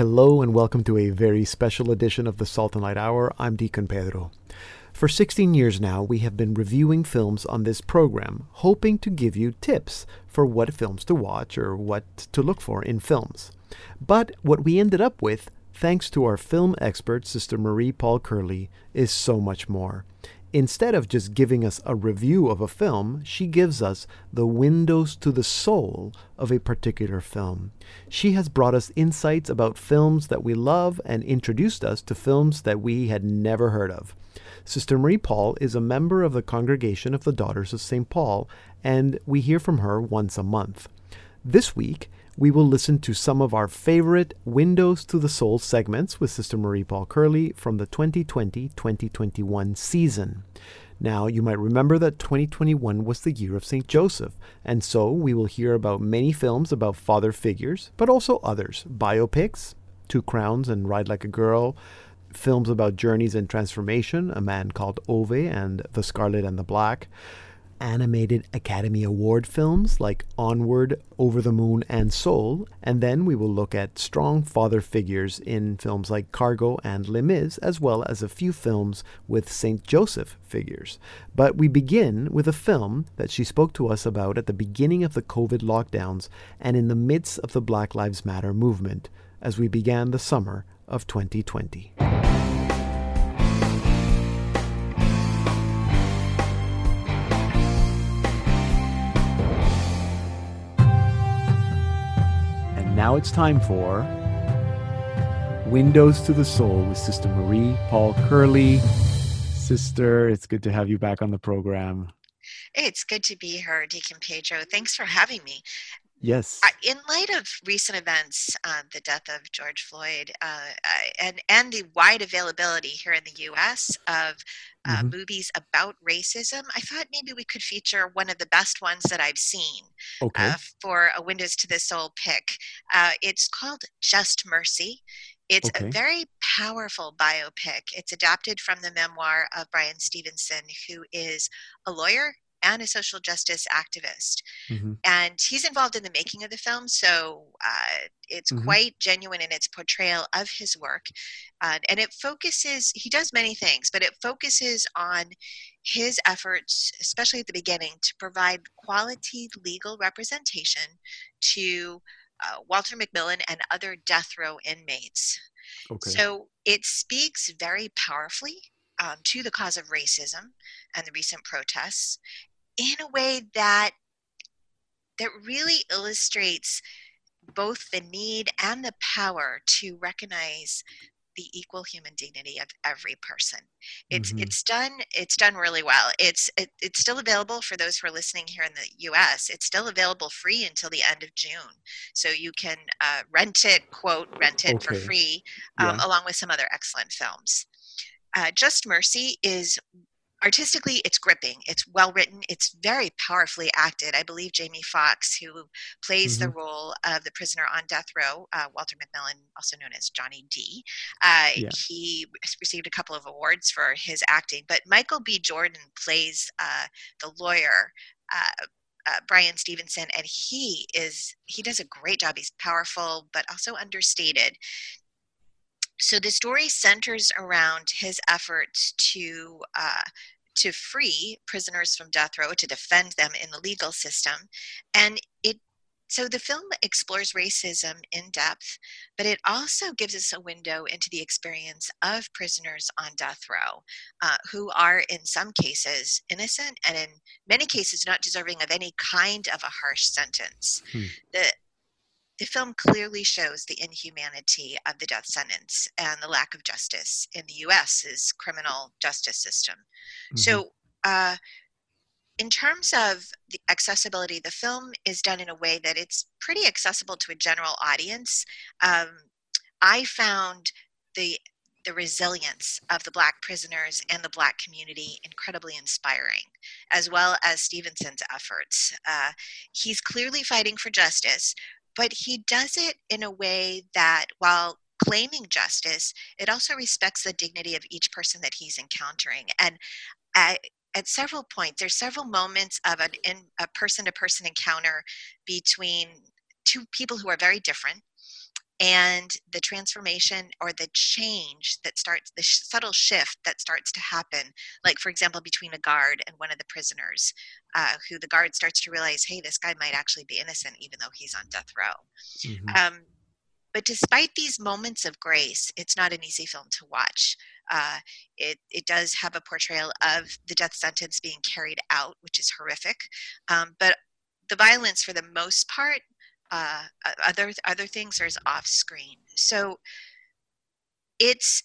Hello and welcome to a very special edition of the Salt and Light Hour. I'm Deacon Pedro. For 16 years now, we have been reviewing films on this program, hoping to give you tips for what films to watch or what to look for in films. But what we ended up with, thanks to our film expert, Sister Marie Paul Curley, is so much more. Instead of just giving us a review of a film, she gives us the windows to the soul of a particular film. She has brought us insights about films that we love and introduced us to films that we had never heard of. Sister Marie Paul is a member of the Congregation of the Daughters of St. Paul, and we hear from her once a month. This week, we will listen to some of our favorite Windows to the Soul segments with Sister Marie Paul Curley from the 2020 2021 season. Now, you might remember that 2021 was the year of St. Joseph, and so we will hear about many films about father figures, but also others biopics, Two Crowns and Ride Like a Girl, films about journeys and transformation, A Man Called Ove and The Scarlet and the Black animated Academy Award films like Onward, Over the Moon, and Soul, and then we will look at strong father figures in films like Cargo and Les Mis, as well as a few films with St. Joseph figures. But we begin with a film that she spoke to us about at the beginning of the COVID lockdowns and in the midst of the Black Lives Matter movement as we began the summer of 2020. Now it's time for Windows to the Soul with Sister Marie Paul Curley. Sister, it's good to have you back on the program. It's good to be here, Deacon Pedro. Thanks for having me. Yes. In light of recent events, uh, the death of George Floyd, uh, and and the wide availability here in the U.S. of uh, mm-hmm. movies about racism, I thought maybe we could feature one of the best ones that I've seen okay. Uh, for a Windows to the Soul pick. Uh, it's called Just Mercy. It's okay. a very powerful biopic. It's adapted from the memoir of Bryan Stevenson, who is a lawyer and a social justice activist. Mm-hmm. And he's involved in the making of the film, so uh, it's mm-hmm. quite genuine in its portrayal of his work. Uh, and it focuses, he does many things, but it focuses on his efforts, especially at the beginning, to provide quality legal representation to uh, Walter McMillan and other death row inmates. Okay. So it speaks very powerfully um, to the cause of racism and the recent protests in a way that that really illustrates both the need and the power to recognize the equal human dignity of every person. It's mm-hmm. it's done it's done really well. It's it, it's still available for those who are listening here in the U.S. It's still available free until the end of June, so you can uh, rent it quote rent it okay. for free um, yeah. along with some other excellent films. Uh, Just Mercy is artistically it's gripping it's well written it's very powerfully acted i believe jamie foxx who plays mm-hmm. the role of the prisoner on death row uh, walter mcmillan also known as johnny d uh, yeah. he received a couple of awards for his acting but michael b jordan plays uh, the lawyer uh, uh, Bryan Stevenson, and he is he does a great job. He's powerful, but also understated so the story centers around his efforts to uh, to free prisoners from death row to defend them in the legal system and it so the film explores racism in depth but it also gives us a window into the experience of prisoners on death row uh, who are in some cases innocent and in many cases not deserving of any kind of a harsh sentence hmm. the the film clearly shows the inhumanity of the death sentence and the lack of justice in the US's criminal justice system. Mm-hmm. So, uh, in terms of the accessibility, the film is done in a way that it's pretty accessible to a general audience. Um, I found the the resilience of the black prisoners and the black community incredibly inspiring, as well as Stevenson's efforts. Uh, he's clearly fighting for justice, but he does it in a way that while claiming justice, it also respects the dignity of each person that he's encountering. And at, several points, there's several moments of an, in, a person to person encounter between two people who are very different. And the transformation or the change that starts the sh- subtle shift that starts to happen like for example between a guard and one of the prisoners uh, who the guard starts to realize hey this guy might actually be innocent even though he's on death row. Mm-hmm. um, but despite these moments of grace it's not an easy film to watch. Uh, it, it does have a portrayal of the death sentence being carried out which is horrific. Um, but the violence for the most part uh, other other things are off screen. So it's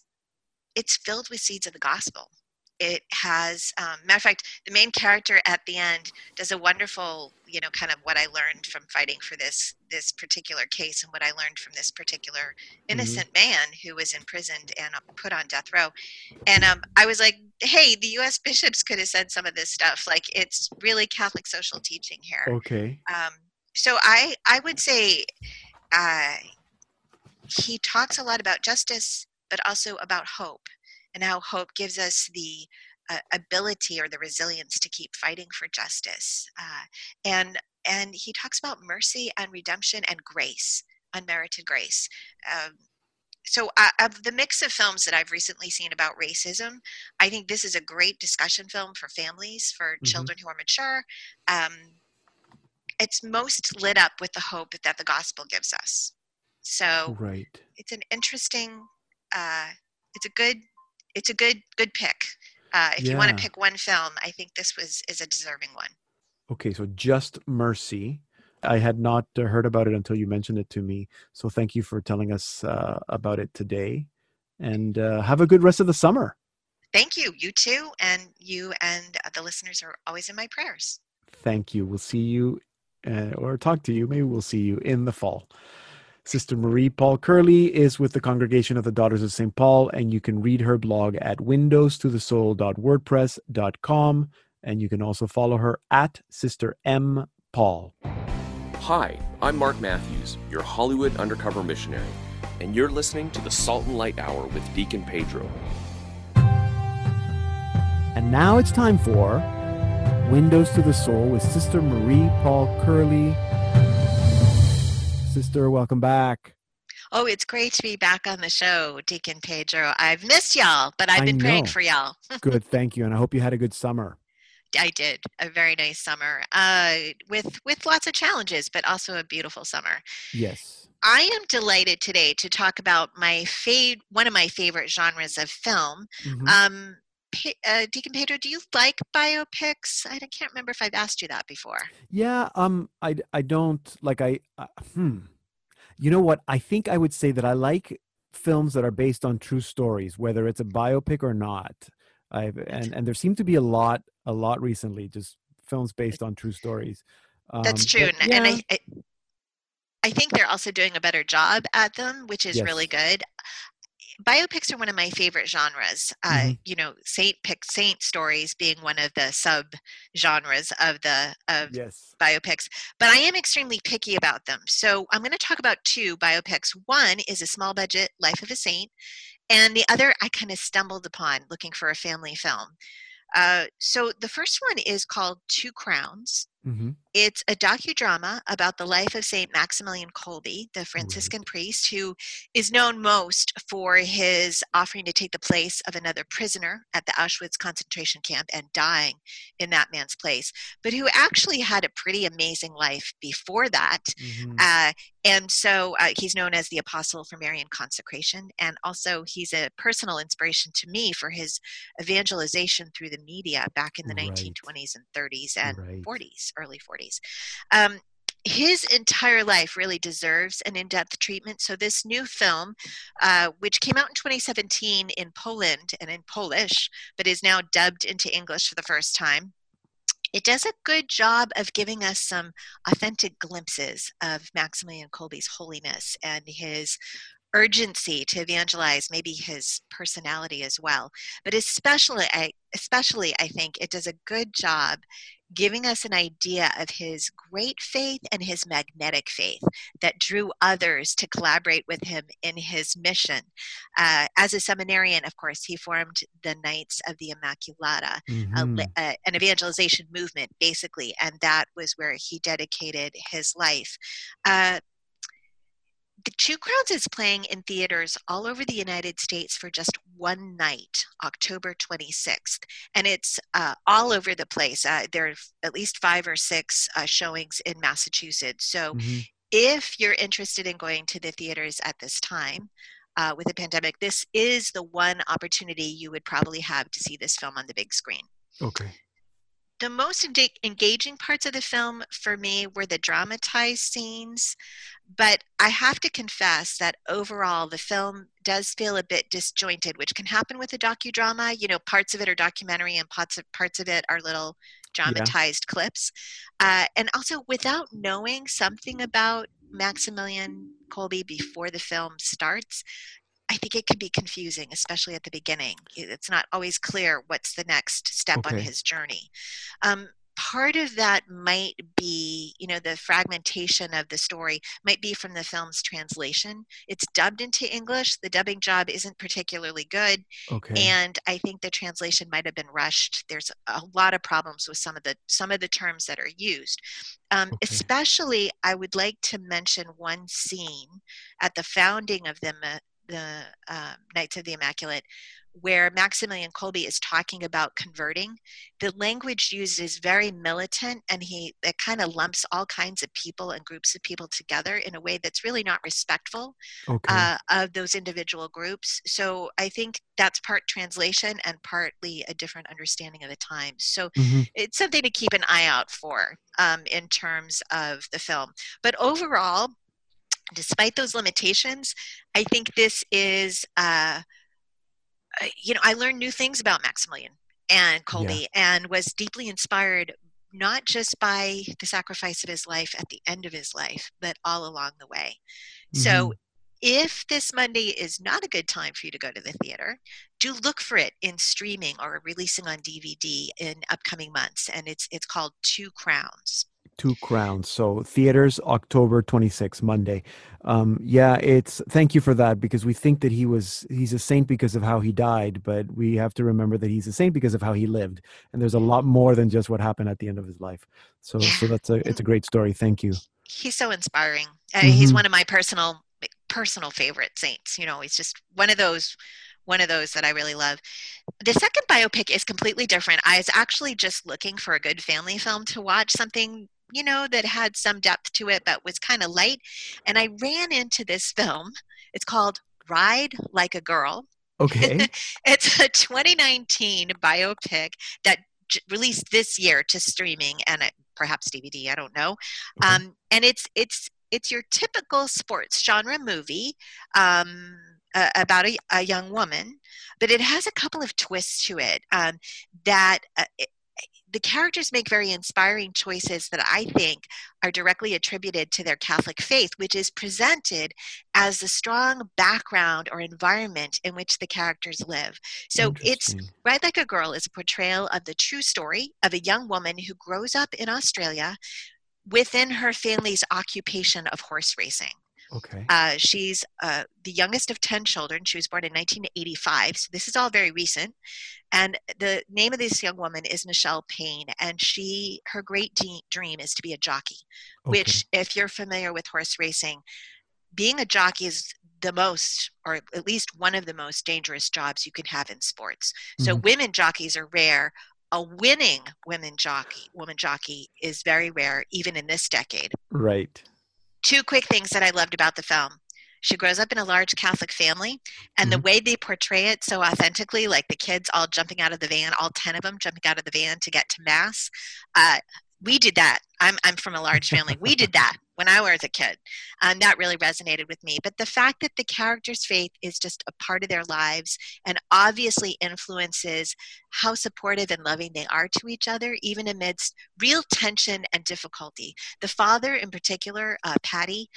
it's filled with seeds of the gospel. It has, um, matter of fact, the main character at the end does a wonderful, you know, kind of what I learned from fighting for this this particular case and what I learned from this particular mm-hmm. innocent mm-hmm. man who was imprisoned and put on death row. And um, I was like, hey, the U.S. bishops could have said some of this stuff. Like, it's really Catholic social teaching here. Okay. Um, so I I would say uh, he talks a lot about justice, but also about hope and how hope gives us the uh, ability or the resilience to keep fighting for justice. Uh, and and he talks about mercy and redemption and grace, unmerited grace. Um, so uh, of the mix of films that I've recently seen about racism, I think this is a great discussion film for families, for mm-hmm. children who are mature. Um, it's most lit up with the hope that the gospel gives us. So right. it's an interesting uh, it's a good it's a good good pick. Uh, if yeah. you want to pick one film, I think this was is a deserving one. Okay, so just mercy. I had not uh, heard about it until you mentioned it to me. So thank you for telling us uh, about it today. And uh, have a good rest of the summer. Thank you. You too. And you and the listeners are always in my prayers. Thank you. We'll see you uh, or talk to you. Maybe we'll see you in the fall. Sister Marie Paul Curley is with the Congregation of the Daughters of St. Paul, and you can read her blog at windowstothesoul.wordpress.com. And you can also follow her at Sister M. Paul. Hi, I'm Mark Matthews, your Hollywood undercover missionary, and you're listening to the Salt and Light Hour with Deacon Pedro. And now it's time for Windows to the Soul with Sister Marie Paul Curley. Sister, welcome back. Oh, it's great to be back on the show, Deacon Pedro. I've missed y'all, but I've been praying for y'all. good, thank you, and I hope you had a good summer. I did a very nice summer, uh, with with lots of challenges, but also a beautiful summer. Yes. I am delighted today to talk about my fav- one of my favorite genres of film. Mm-hmm. Um, uh, Deacon Pedro, do you like biopics? I can't remember if I've asked you that before. Yeah, um, I I don't like I uh, hmm. You know what? I think I would say that I like films that are based on true stories, whether it's a biopic or not. I've and and there seem to be a lot a lot recently, just films based on true stories. Um, That's true, but, yeah. and I, I I think they're also doing a better job at them, which is yes. really good biopics are one of my favorite genres. Uh, mm-hmm. You know, saint pick saint stories being one of the sub genres of the of yes. biopics. But I am extremely picky about them. So I'm going to talk about two biopics. One is a small budget Life of a Saint, and the other I kind of stumbled upon looking for a family film. Uh, so the first one is called Two Crowns. Mm-hmm. It's a docudrama about the life of Saint Maximilian Kolbe, the Franciscan right. priest who is known most for his offering to take the place of another prisoner at the Auschwitz concentration camp and dying in that man's place, but who actually had a pretty amazing life before that. Mm-hmm. Uh, and so uh, he's known as the Apostle for Marian Consecration, and also he's a personal inspiration to me for his evangelization through the media back in the right. 1920s and 30s and right. 40s early 40s. Um, his entire life really deserves an in-depth treatment. So this new film, uh, which came out in 2017 in Poland and in Polish, but is now dubbed into English for the first time, it does a good job of giving us some authentic glimpses of Maximilian Kolbe's holiness and his urgency to evangelize, maybe his personality as well. But especially, I, especially, I think it does a good job giving us an idea of his great faith and his magnetic faith that drew others to collaborate with him in his mission. Uh, as a seminarian, of course, he formed the Knights of the Immaculata, mm-hmm. a, a, an evangelization movement, basically, and that was where he dedicated his life. Uh, the Two Crowns is playing in theaters all over the United States for just one night, October 26th. And it's uh, all over the place. Uh, there are at least five or six uh, showings in Massachusetts. So mm-hmm. if you're interested in going to the theaters at this time, uh, with the pandemic, this is the one opportunity you would probably have to see this film on the big screen. Okay the most engaging parts of the film for me were the dramatized scenes but i have to confess that overall the film does feel a bit disjointed which can happen with a docudrama you know parts of it are documentary and parts of parts of it are little dramatized yeah. clips uh, and also without knowing something about maximilian kolbe before the film starts I think it can be confusing, especially at the beginning. It's not always clear what's the next step okay. on his journey. Um, part of that might be you know the fragmentation of the story might be from the film's translation it's dubbed into english the dubbing job isn't particularly good okay. and i think the translation might have been rushed there's a lot of problems with some of the some of the terms that are used um, okay. especially i would like to mention one scene at the founding of the the uh, Knights of the Immaculate, where Maximilian Kolbe is talking about converting. The language used is very militant, and he it kind of lumps all kinds of people and groups of people together in a way that's really not respectful okay. uh, of those individual groups. So I think that's part translation and partly a different understanding of the times. So mm-hmm. it's something to keep an eye out for um, in terms of the film. But overall, despite those limitations, I think this is, uh, uh, you know, I learned new things about Maximilian and Kolbe yeah. and was deeply inspired not just by the sacrifice of his life at the end of his life, but all along the way. Mm-hmm. So if this Monday is not a good time for you to go to the theater, do look for it in streaming or releasing on DVD in upcoming months. And it's it's called Two Crowns. Two Crowns. So theaters October 26th, Monday. Um, yeah, it's thank you for that because we think that he was he's a saint because of how he died, but we have to remember that he's a saint because of how he lived, and there's a lot more than just what happened at the end of his life. So, yeah. so that's a it's a great story. Thank you. He's so inspiring. Uh, mm-hmm. He's one of my personal personal favorite saints. You know, he's just one of those one of those that I really love. The second biopic is completely different. I was actually just looking for a good family film to watch, something you know, that had some depth to it but was kind of light. And I ran into this film. It's called Ride Like a Girl. Okay. it's a 2019 biopic that j- released this year to streaming and it, perhaps DVD. I don't know. Okay. Um, and it's it's it's your typical sports genre movie. Um, uh, about a, a, young woman, but it has a couple of twists to it um, that uh, it, the characters make very inspiring choices that I think are directly attributed to their Catholic faith, which is presented as the strong background or environment in which the characters live. So it's Ride Like a Girl is a portrayal of the true story of a young woman who grows up in Australia within her family's occupation of horse racing. Okay. Uh, she's uh, the youngest of 10 children. She was born in 1985. So this is all very recent. And the name of this young woman is Michelle Payne. And she, her great de- dream is to be a jockey, okay. which, if you're familiar with horse racing, being a jockey is the most, or at least one of the most dangerous jobs you can have in sports. So mm-hmm. women jockeys are rare. A winning women jockey, woman jockey, is very rare, even in this decade. Right two quick things that I loved about the film. She grows up in a large Catholic family, and mm-hmm. the way they portray it so authentically, like the kids all jumping out of the van, all 10 of them jumping out of the van to get to Mass, uh, we did that. I'm, I'm from a large family. We did that when I was a kid. And that really resonated with me. But the fact that the character's faith is just a part of their lives and obviously influences how supportive and loving they are to each other, even amidst real tension and difficulty. The father, in particular, uh, Paddy,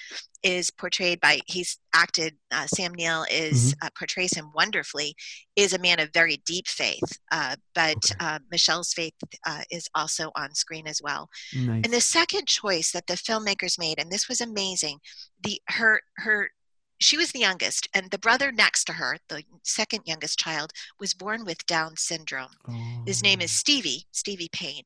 is portrayed by he's acted uh, sam neill is mm-hmm. uh, portrays him wonderfully is a man of very deep faith uh, but okay. Uh, michelle's faith uh, is also on screen as well nice. and the second choice that the filmmakers made and this was amazing the her her she was the youngest and the brother next to her the second youngest child was born with down syndrome oh. his name is oh. stevie stevie payne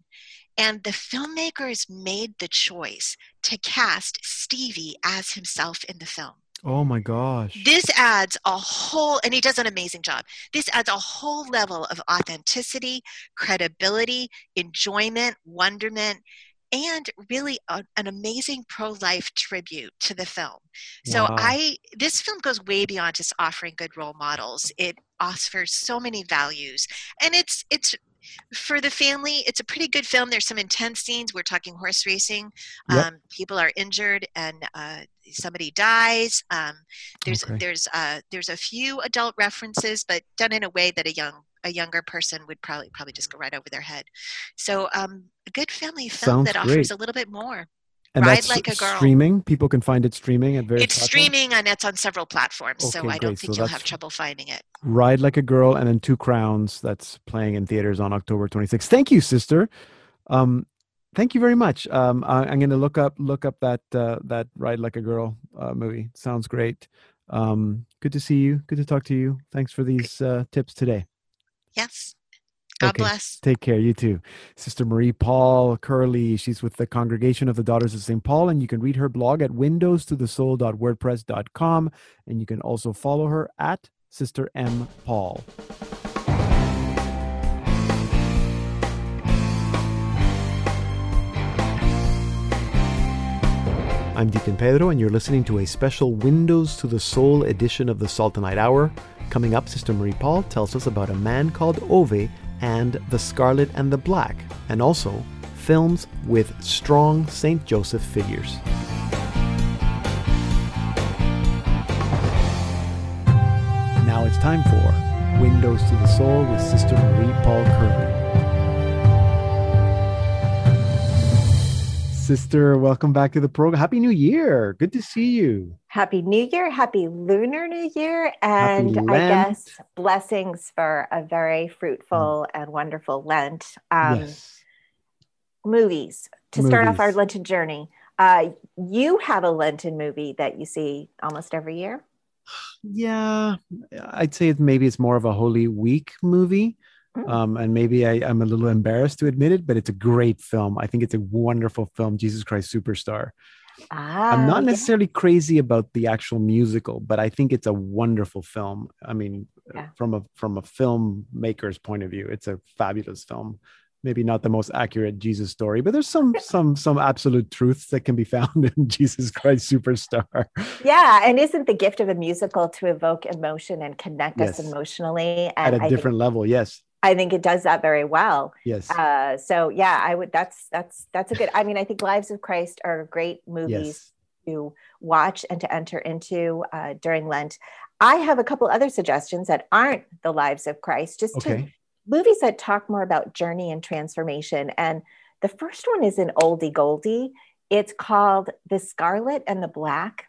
and the filmmakers made the choice to cast Stevie as himself in the film. Oh my gosh. This adds a whole, and he does an amazing job. This adds a whole level of authenticity, credibility, enjoyment, wonderment, and really a, an amazing pro-life tribute to the film so wow. i this film goes way beyond just offering good role models it offers so many values and it's it's for the family it's a pretty good film there's some intense scenes we're talking horse racing yep. um, people are injured and uh, somebody dies um, there's okay. there's uh, there's a few adult references but done in a way that a young a younger person would probably probably just go right over their head. So um, a good family film Sounds that offers great. a little bit more. And Ride that's like a girl. streaming. People can find it streaming at various. It's platforms? streaming and it's on several platforms, okay, so I don't think so you'll have trouble finding it. Ride like a girl, and then Two Crowns. That's playing in theaters on October 26th. Thank you, sister. Um, thank you very much. Um, I, am going to look up look up that uh, that Ride Like a Girl uh, movie. Sounds great. Um, good to see you. Good to talk to you. Thanks for these uh, tips today. Yes. God okay. bless. Take care. You too. Sister Marie Paul Curley. She's with the Congregation of the Daughters of St. Paul, and you can read her blog at windowstothesoul.wordpress.com. And you can also follow her at Sister M. Paul. I'm Deacon Pedro, and you're listening to a special Windows to the Soul edition of the Salt and Hour. Coming up, Sister Marie Paul tells us about a man called Ove and The Scarlet and the Black, and also films with strong St. Joseph figures. Now it's time for Windows to the Soul with Sister Marie Paul Curley. Sister, welcome back to the program. Happy New Year. Good to see you. Happy New Year. Happy Lunar New Year. And I guess blessings for a very fruitful mm. and wonderful Lent. Um, yes. Movies. To movies. start off our Lenten journey, uh, you have a Lenten movie that you see almost every year. Yeah, I'd say it, maybe it's more of a Holy Week movie. Mm. Um, and maybe I, am a little embarrassed to admit it, but it's a great film. I think it's a wonderful film, Jesus Christ Superstar. Ah, I'm not necessarily yeah. crazy about the actual musical, but I think it's a wonderful film. I mean, yeah. from a from a filmmaker's point of view, it's a fabulous film. Maybe not the most accurate Jesus story, but there's some some some absolute truths that can be found in Jesus Christ Superstar. Yeah, and isn't the gift of a musical to evoke emotion and connect yes. us emotionally and at a I different think- level? Yes I think it does that very well. Yes. Uh, so yeah, I would. That's that's that's a good. I mean, I think Lives of Christ are great movies yes. to watch and to enter into uh, during Lent. I have a couple other suggestions that aren't the Lives of Christ, just okay. to movies that talk more about journey and transformation. And the first one is an oldie goldie. It's called The Scarlet and the Black.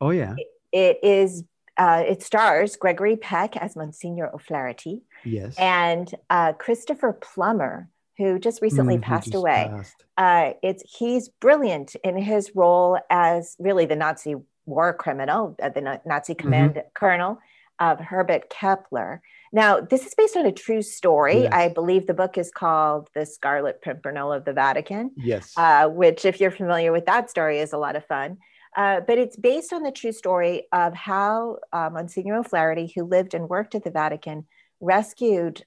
Oh yeah. it, it is. Uh, it stars Gregory Peck as Monsignor O'Flaherty. Yes. And uh, Christopher Plummer, who just recently mm, passed just away. Passed. Uh, it's he's brilliant in his role as really the Nazi war criminal, uh, the Nazi mm-hmm. command mm-hmm. colonel of Herbert Kappler. Now, this is based on a true story. Yes. I believe the book is called The Scarlet Pimpernel of the Vatican. Yes. Uh, which, if you're familiar with that story, is a lot of fun. Uh, but it's based on the true story of how uh, Monsignor O'Flaherty, who lived and worked at the Vatican, rescued,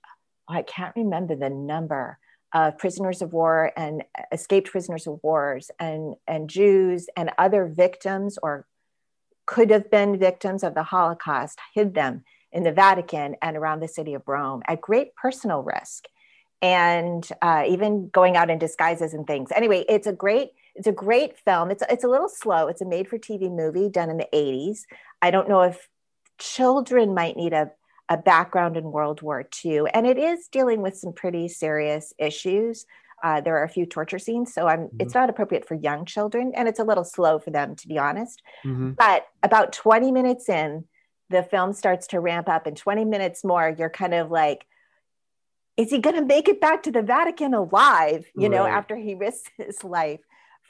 I can't remember the number of prisoners of war and escaped prisoners of wars and, and Jews and other victims or could have been victims of the Holocaust, hid them in the Vatican and around the city of Rome at great personal risk. And uh, even going out in disguises and things. Anyway, it's a great it's a great film. It's it's a little slow. It's a made for TV movie done in the 80s. I don't know if children might need a a background in World War II, and it is dealing with some pretty serious issues. Uh, there are a few torture scenes, so I'm, mm-hmm. it's not appropriate for young children, and it's a little slow for them, to be honest. Mm-hmm. But about 20 minutes in, the film starts to ramp up, and 20 minutes more, you're kind of like, is he going to make it back to the Vatican alive? You right. know, after he risks his life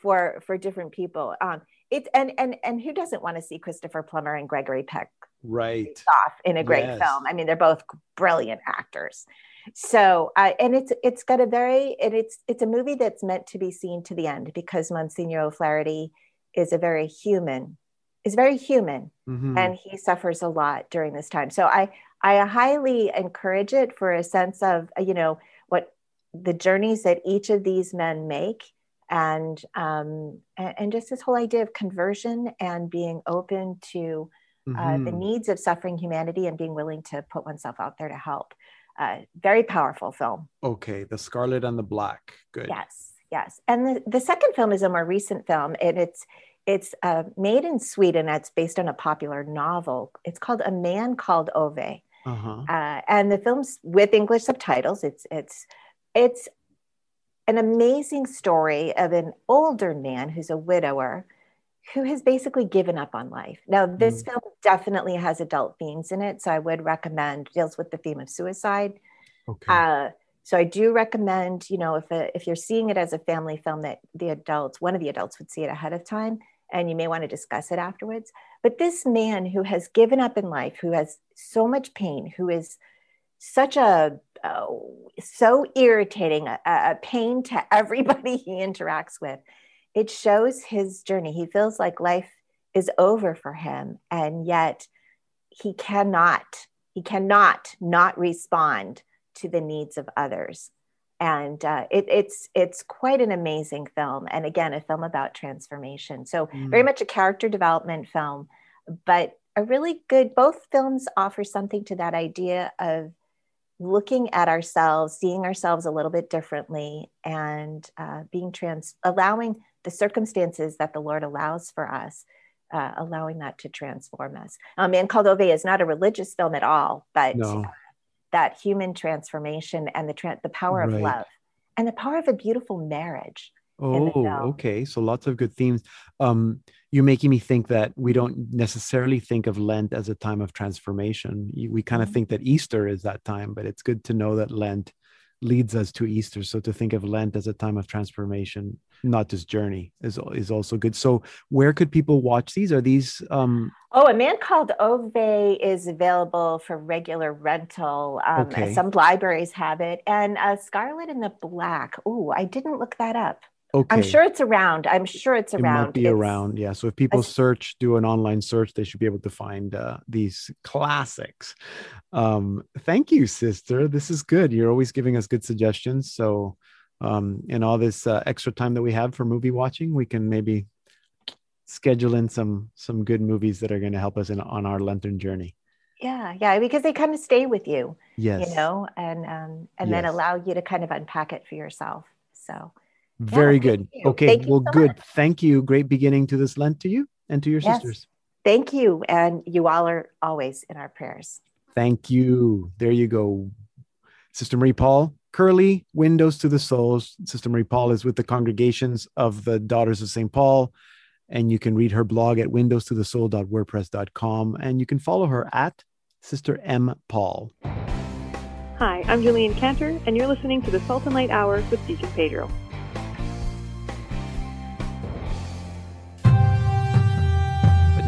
for for different people. Um, it's and and and who doesn't want to see Christopher Plummer and Gregory Peck right off in a great yes. film? I mean, they're both brilliant actors. So, uh, and it's it's got a very and it's it's a movie that's meant to be seen to the end because Monsignor O'Flaherty is a very human is very human mm-hmm. and he suffers a lot during this time. So I I highly encourage it for a sense of you know what the journeys that each of these men make and um, and, just this whole idea of conversion and being open to uh, mm-hmm. the needs of suffering humanity and being willing to put oneself out there to help. Uh, very powerful film. Okay, The Scarlet and the Black. Good. Yes, yes. And the, the second film is a more recent film, and it's it's uh, made in Sweden. It's based on a popular novel. It's called A Man Called Ove. Uh-huh. Uh, and the film's with English subtitles. It's it's it's an amazing story of an older man who's a widower who has basically given up on life. Now, this mm. film definitely has adult themes in it, so I would recommend deals with the theme of suicide. Okay. Uh, so I do recommend, you know, if a, if you're seeing it as a family film, that the adults, one of the adults, would see it ahead of time, and you may want to discuss it afterwards. But this man who has given up in life, who has so much pain, who is such a uh, so irritating, a, a pain to everybody he interacts with it shows his journey. He feels like life is over for him, and yet he cannot, he cannot not respond to the needs of others. And uh, it, it's it's quite an amazing film, and again, a film about transformation. So mm. very much a character development film, but a really good. Both films offer something to that idea of looking at ourselves, seeing ourselves a little bit differently, and uh, being trans, allowing the circumstances that the Lord allows for us, uh, allowing that to transform us. Um, and called Ove is not a religious film at all, but no. that human transformation and the tra- the power right. of love and the power of a beautiful marriage. Oh, okay. So lots of good themes. Um, you're making me think that we don't necessarily think of Lent as a time of transformation. We kind of mm-hmm. think that Easter is that time, but it's good to know that Lent leads us to Easter. So to think of Lent as a time of transformation not just journey is is also good so where could people watch these are these um oh a man called ove is available for regular rental um okay. some libraries have it and uh scarlet and the black oh i didn't look that up okay i'm sure it's around i'm sure it's around it might be it's, around yeah so if people a, search do an online search they should be able to find uh, these classics um thank you sister this is good you're always giving us good suggestions so um, and all this uh, extra time that we have for movie watching, we can maybe schedule in some some good movies that are going to help us in on our Lenten journey. Yeah, yeah, because they kind of stay with you. Yes. You know, and um, and yes. then allow you to kind of unpack it for yourself. So. Very yeah, good. Okay. well, so good. Much. Thank you. Great beginning to this Lent to you and to your yes. sisters. Thank you. And you all are always in our prayers. Thank you. There you go. Sister Marie Paul, Curley, Windows to the Souls. Sister Marie Paul is with the congregations of the Daughters of St. Paul. And you can read her blog at windows to the windowstothesoul.wordpress.com. And you can follow her at Sister M. Paul. Hi, I'm Julian Cantor, and you're listening to the Salt and Light Hour with Deacon Pedro.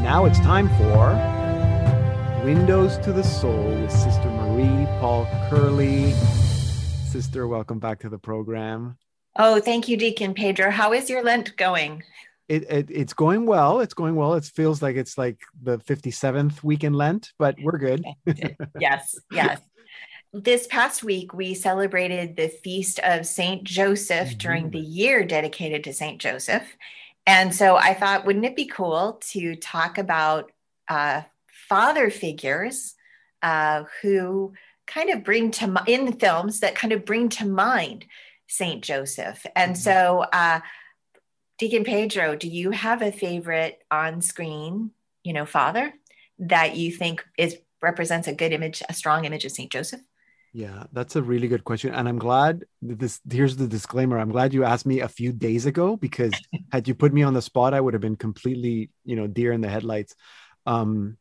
Now it's time for Windows to the Soul with Sister Marie Paul Curley sister. Welcome back to the program. Oh, thank you, Deacon Pedro. How is your Lent going? It, it, it's going well. It's going well. It feels like it's like the 57th week in Lent, but we're good. yes, yes. This past week, we celebrated the feast of Saint Joseph mm-hmm. during the year dedicated to Saint Joseph. And so I thought, wouldn't it be cool to talk about uh, father figures uh, who kind of bring to in films that kind of bring to mind Saint Joseph. And mm-hmm. so, uh, Deacon Pedro, do you have a favorite on-screen, you know, father that you think is represents a good image, a strong image of Saint Joseph? Yeah, that's a really good question. And I'm glad this here's the disclaimer. I'm glad you asked me a few days ago because had you put me on the spot, I would have been completely, you know, deer in the headlights. Um,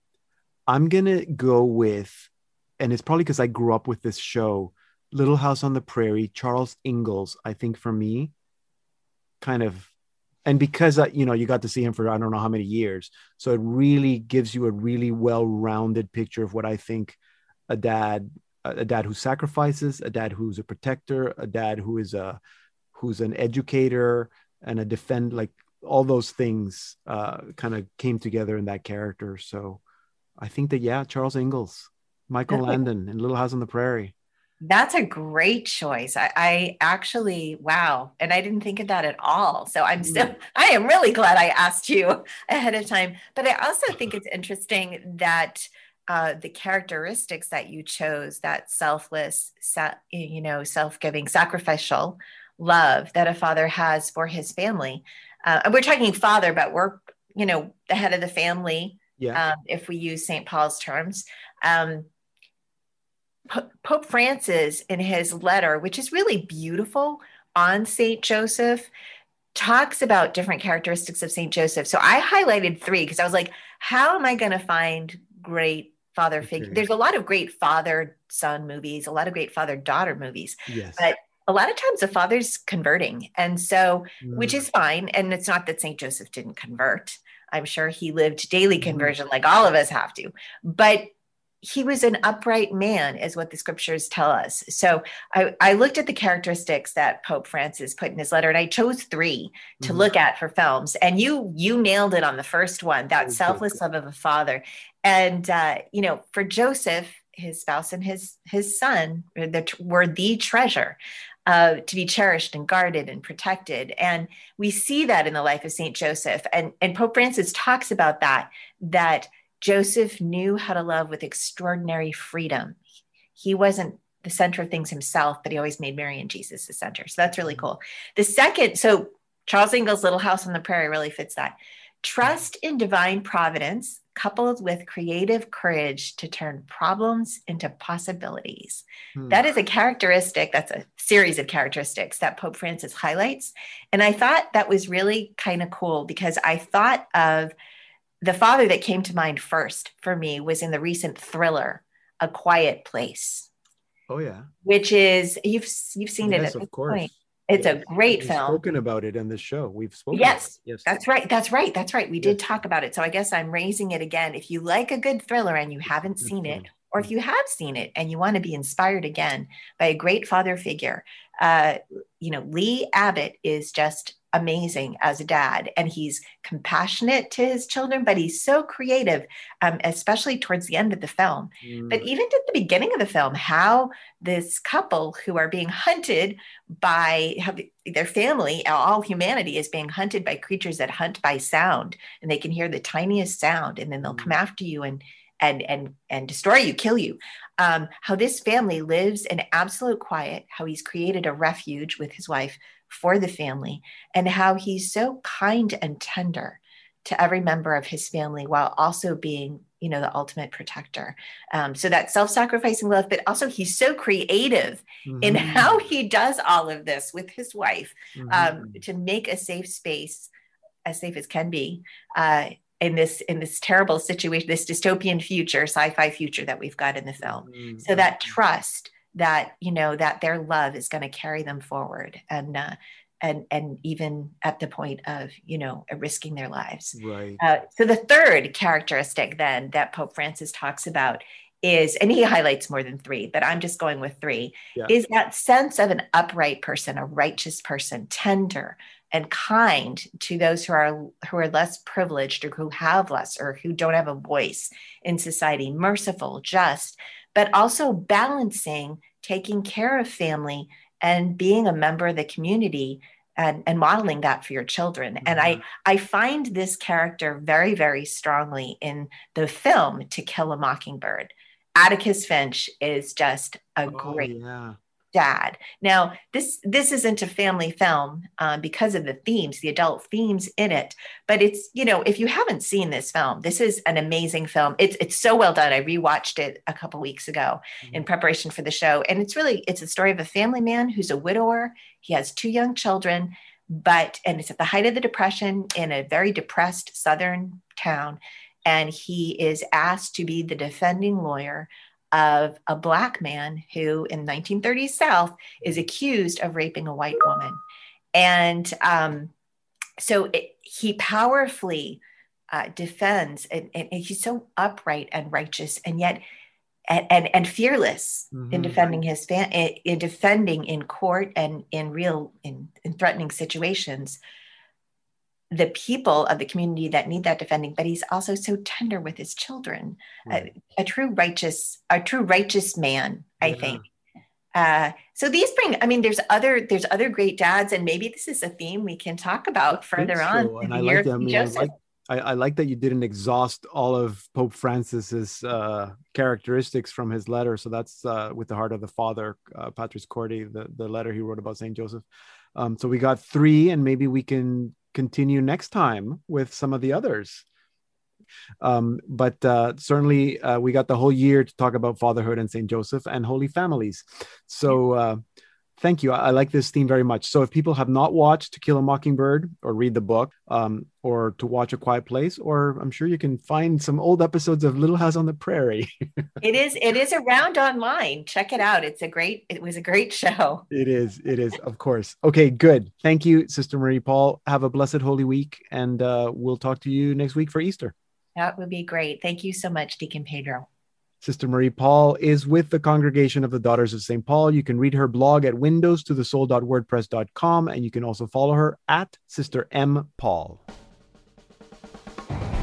I'm gonna go with and it's probably because I grew up with this show, Little House on the Prairie, Charles Ingalls. I think for me, kind of, and because uh, you know you got to see him for I don't know how many years, so it really gives you a really well-rounded picture of what I think a dad, a dad who sacrifices, a dad who's a protector, a dad who is a who's an educator and a defend like all those things uh, kind of came together in that character. So I think that yeah, Charles Ingalls, Michael Landon, and Little House on the Prairie. That's a great choice. I, I, actually, wow. And I didn't think of that at all. So I'm so, mm. I am really glad I asked you ahead of time. But I also think it's interesting that uh, the characteristics that you chose, that selfless, you know, self giving, sacrificial love that a father has for his family. Uh, we're talking father, but we're, you know, the head of the family. Yeah. Um, if we use St. Paul's terms. Um, Pope Francis, in his letter, which is really beautiful on St. Joseph, talks about different characteristics of St. Joseph. So I highlighted three because I was like, how am I going to find great father figure? Okay. There's a lot of great father son movies, a lot of great father daughter movies. Yes. But a lot of times the father's converting. And so, mm. which is fine. And it's not that St. Joseph didn't convert. I'm sure he lived daily mm-hmm. conversion mm. like all of us have to. But he was an upright man, is what the scriptures tell us. So I, I, looked at the characteristics that Pope Francis put in his letter, and I chose 3 to mm-hmm. look at for films. And you you nailed it on the first one, that selfless love of a father. And uh, you know, for Joseph, his spouse and his his son were the treasure. Uh, to be cherished and guarded and protected. And we see that in the life of Saint Joseph. And, and Pope Francis talks about that, that Joseph knew how to love with extraordinary freedom. He wasn't the center of things himself, but he always made Mary and Jesus the center. So that's really mm-hmm. cool. The second, so Charles Ingalls' Little House on the Prairie really fits that. Trust in divine providence, coupled with creative courage to turn problems into possibilities. Hmm. That is a characteristic, that's a series of characteristics that Pope Francis highlights. And I thought that was really kind of cool because I thought of the father that came to mind first for me was in the recent thriller, A Quiet Place. Oh yeah, which is you've you've seen yes, it at of course. Point. It's a great We've film. Spoken about it in the show. We've spoken. Yes, yes, that's right. That's right. That's right. We yes. did talk about it. So I guess I'm raising it again. If you like a good thriller and you haven't seen it, or if you have seen it and you want to be inspired again by a great father figure, uh, you know, Lee Abbott is just amazing as a dad and he's compassionate to his children but he's so creative um, especially towards the end of the film mm. but even at the beginning of the film how this couple who are being hunted by their family all humanity is being hunted by creatures that hunt by sound and they can hear the tiniest sound and then they'll mm. come after you and and and and destroy you kill you um, how this family lives in absolute quiet how he's created a refuge with his wife for the family and how he's so kind and tender to every member of his family while also being you know the ultimate protector um, so that self-sacrificing love but also he's so creative mm-hmm. in how he does all of this with his wife um, mm-hmm. um, to make a safe space as safe as can be uh, in this in this terrible situation this dystopian future sci-fi future that we've got in the film mm-hmm. so that trust that you know that their love is going to carry them forward and uh, and and even at the point of you know risking their lives right uh, so the third characteristic then that pope francis talks about is and he highlights more than three but i'm just going with three yeah. is that sense of an upright person a righteous person tender and kind to those who are who are less privileged or who have less or who don't have a voice in society merciful just but also balancing taking care of family and being a member of the community and, and modeling that for your children. Mm-hmm. And I, mm-hmm. I find this character very, very strongly in the film To Kill a Mockingbird. Atticus Finch is just a oh, great yeah dad. Now, this this isn't a family film um, because of the themes, the adult themes in it. But it's you know, if you haven't seen this film, this is an amazing film. It's it's so well done. I rewatched it a couple weeks ago mm-hmm. in preparation for the show, and it's really it's a story of a family man who's a widower. He has two young children, but and it's at the height of the depression in a very depressed southern town. And he is asked to be the defending lawyer of a black man who in 1930s South is accused of raping a white woman. And um, so it, he powerfully uh, defends, and, and, he's so upright and righteous, and yet and and, and fearless mm-hmm. in defending his fan in defending in court and in real in, in threatening situations the people of the community that need that defending but he's also so tender with his children right. a, a, true righteous a true righteous man i yeah. think uh, so these bring i mean there's other there's other great dads and maybe this is a theme we can talk about further so. on and i like that I, mean, I like I, I, like that you didn't exhaust all of Pope Francis's uh, characteristics from his letter. So that's uh, with the heart of the Father, uh, Patris the, the letter he wrote about Saint Joseph. Um, so we got three, and maybe we can continue next time with some of the others. Um, but uh, certainly, uh, we got the whole year to talk about fatherhood and Saint Joseph and Holy Families. So uh, thank you. I, I, like this theme very much. So if people have not watched To Kill a Mockingbird or read the book um, or to watch A Quiet Place, or I'm sure you can find some old episodes of Little House on the Prairie. it is it is around online. Check it out. It's a great it was a great show. It is. It is, of course. Okay, good. Thank you, Sister Marie Paul. Have a blessed Holy Week, and uh, we'll talk to you next week for Easter. That would be great. Thank you so much, Deacon Pedro. Sister Marie Paul is with the Congregation of the Daughters of St. Paul. You can read her blog at windows to the soul.wordpress.com and you can also follow her at Sister M. Paul.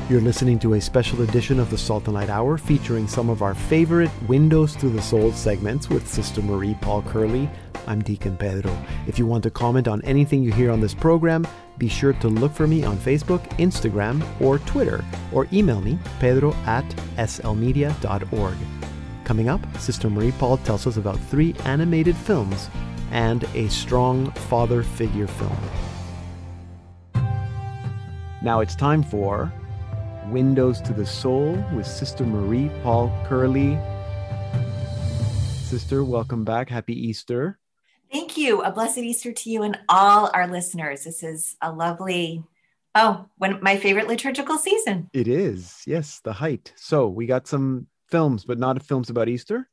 You're listening to a special edition of the Salt and Light Hour featuring some of our favorite Windows to the Soul segments with Sister Marie Paul Curley. I'm Deacon Pedro. If you want to comment on anything you hear on this program, be sure to look for me on Facebook, Instagram, or Twitter, or email me, pedro at slmedia.org. Coming up, Sister Marie Paul tells us about three animated films and a strong father figure film. Now it's time for Windows to the Soul with Sister Marie Paul Curley. Sister, welcome back. Happy Easter. You. A blessed Easter to you and all our listeners. This is a lovely, oh, one my favorite liturgical season. It is. Yes, the height. So we got some films, but not films about Easter.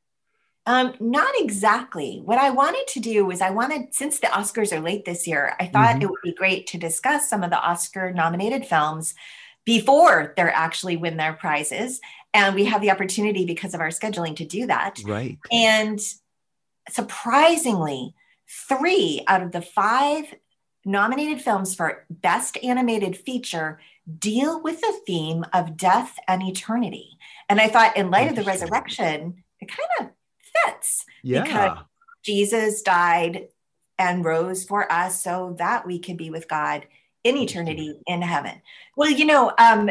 Um, not exactly. What I wanted to do was I wanted, since the Oscars are late this year, I thought mm-hmm. it would be great to discuss some of the Oscar nominated films before they're actually win their prizes. And we have the opportunity because of our scheduling to do that. Right. And surprisingly, Three out of the five nominated films for Best Animated Feature deal with the theme of death and eternity. And I thought, in light of the resurrection, it kind of fits. Yeah. Because Jesus died and rose for us so that we could be with God in eternity in heaven. Well, you know, um,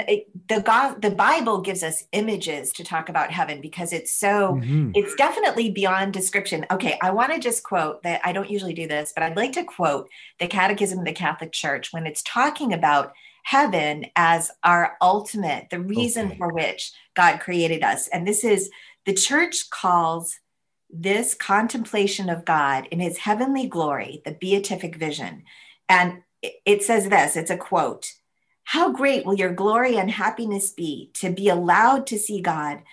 the God, the Bible gives us images to talk about heaven because it's so mm-hmm. it's definitely beyond description. Okay, I want to just quote that I don't usually do this, but I'd like to quote the Catechism of the Catholic Church when it's talking about heaven as our ultimate, the reason okay. for which God created us. And this is the church calls this contemplation of God in his heavenly glory, the beatific vision. And it says this it's a quote How great will your glory and happiness be to be allowed to see God,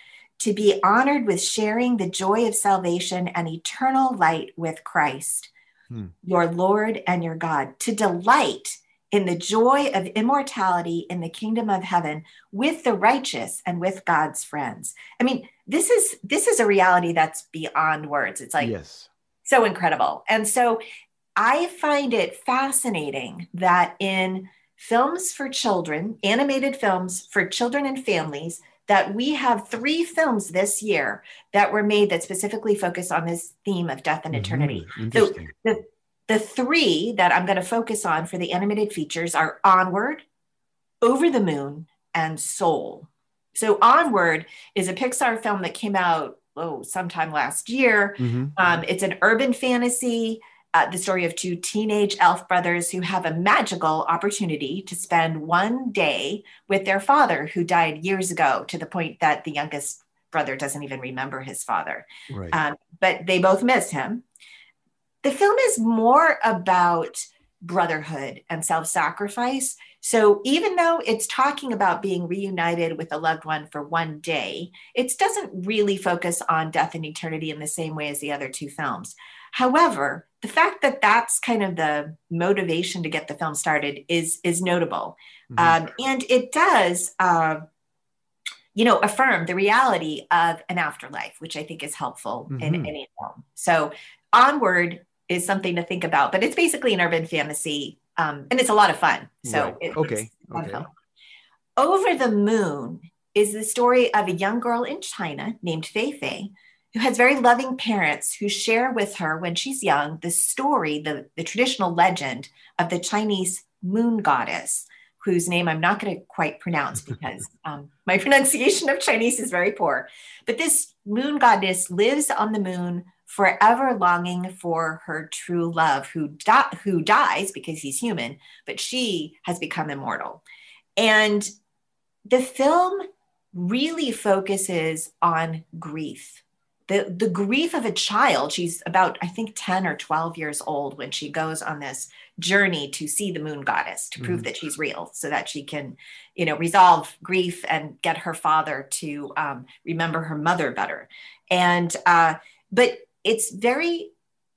to be honored with sharing the joy of salvation and eternal light with Christ, hmm. your Lord and your God, to delight in the joy of immortality in the kingdom of heaven with the righteous and with God's friends. I mean, this is this is a reality that's beyond words. It's like yes. so incredible. And so I find it fascinating that in films for children, animated films for children and families, that we have three films this year that were made that specifically focus on this theme of death and mm-hmm. eternity. Mm-hmm. So the, the three that I'm going to focus on for the animated features are Onward, Over the Moon, and Soul. So Onward is a Pixar film that came out oh sometime last year. Mm-hmm. Um, it's an urban fantasy uh, the story of two teenage elf brothers who have a magical opportunity to spend one day with their father who died years ago to the point that the youngest brother doesn't even remember his father. Right. Um, but they both miss him. The film is more about brotherhood and self sacrifice. So even though it's talking about being reunited with a loved one for one day, it doesn't really focus on death and eternity in the same way as the other two films. However, the fact that that's kind of the motivation to get the film started is is notable, mm-hmm. um, and it does, uh, you know, affirm the reality of an afterlife, which I think is helpful mm-hmm. in any film. So, onward is something to think about, but it's basically an urban fantasy um, and it's a lot of fun. So right. it, okay, okay. Over the Moon is the story of a young girl in China named Fei Fei, who has very loving parents who share with her when she's young the story, the, the traditional legend of the Chinese moon goddess, whose name I'm not going to quite pronounce because um, my pronunciation of Chinese is very poor. But this moon goddess lives on the moon forever longing for her true love who, di- who dies because he's human, but she has become immortal. And the film really focuses on grief. The, the grief of a child, she's about, I think, 10 or 12 years old when she goes on this journey to see the moon goddess to prove mm. that she's real so that she can, you know, resolve grief and get her father to um, remember her mother better. And, uh, but it's very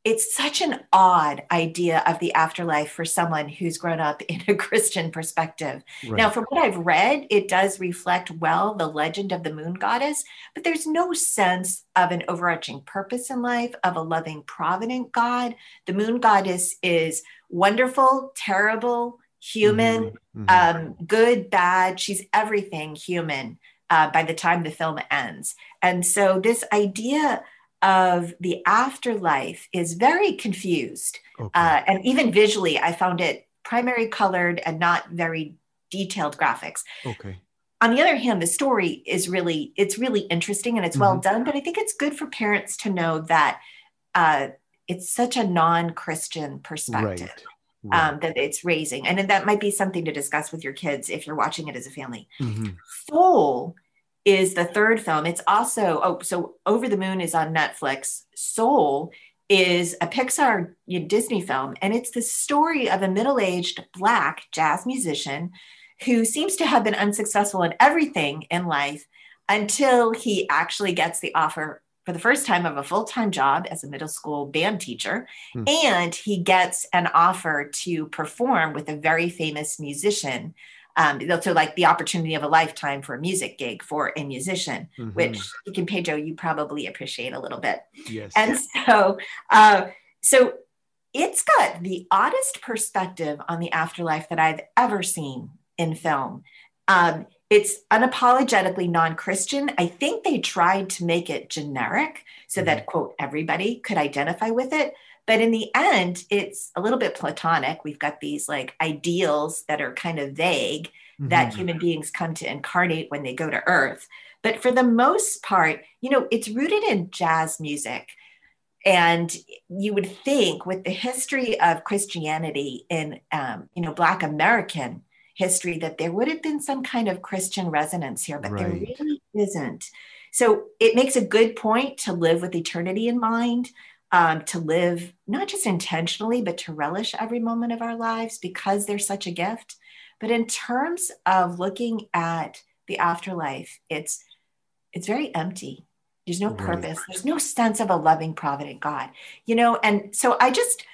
it's such an odd idea of the afterlife for someone who's grown up in a Christian perspective. Right. Now, from what I've read, it does reflect well the legend of the moon goddess, but there's no sense of an overarching purpose in life, of a loving, provident God. The moon goddess is wonderful, terrible, human, mm-hmm. Mm-hmm. Um, good, bad. She's everything human uh, by the time the film ends. And so, this idea of the afterlife is very confused. Okay. Uh, and even visually, I found it primary colored and not very detailed graphics. Okay. On the other hand, the story is really it's really interesting and it's mm-hmm. well done. But I think it's good for parents to know that uh, it's such a non-Christian perspective. Right. Right. Um, that it's raising. And that might be something to discuss with your kids if you're watching it as a family. Mm-hmm. Soul is the third film. It's also, oh, so Over the Moon is on Netflix. Soul is a Pixar Disney film, and it's the story of a middle aged Black jazz musician who seems to have been unsuccessful in everything in life until he actually gets the offer for the first time of a full time job as a middle school band teacher. Hmm. And he gets an offer to perform with a very famous musician um, so like the opportunity of a lifetime for a music gig for a musician, mm-hmm. which Deacon Pedro, you probably appreciate a little bit. Yes. And so, uh, so it's got the oddest perspective on the afterlife that I've ever seen in film. Um, it's unapologetically non-christian i think they tried to make it generic so mm-hmm. that quote everybody could identify with it but in the end, it's a little bit platonic. We've got these like ideals that are kind of vague mm-hmm. that human beings come to incarnate when they go to Earth. But for the most part, you know, it's rooted in jazz music. And you would think with the history of Christianity in, um, you know, Black American history that there would have been some kind of Christian resonance here, but right. there really isn't. So it makes a good point to live with eternity in mind um, to live not just intentionally, but to relish every moment of our lives because they're such a gift. But in terms of looking at the afterlife, it's it's very empty. There's no purpose. There's no sense of a loving, provident God. You know, and so I just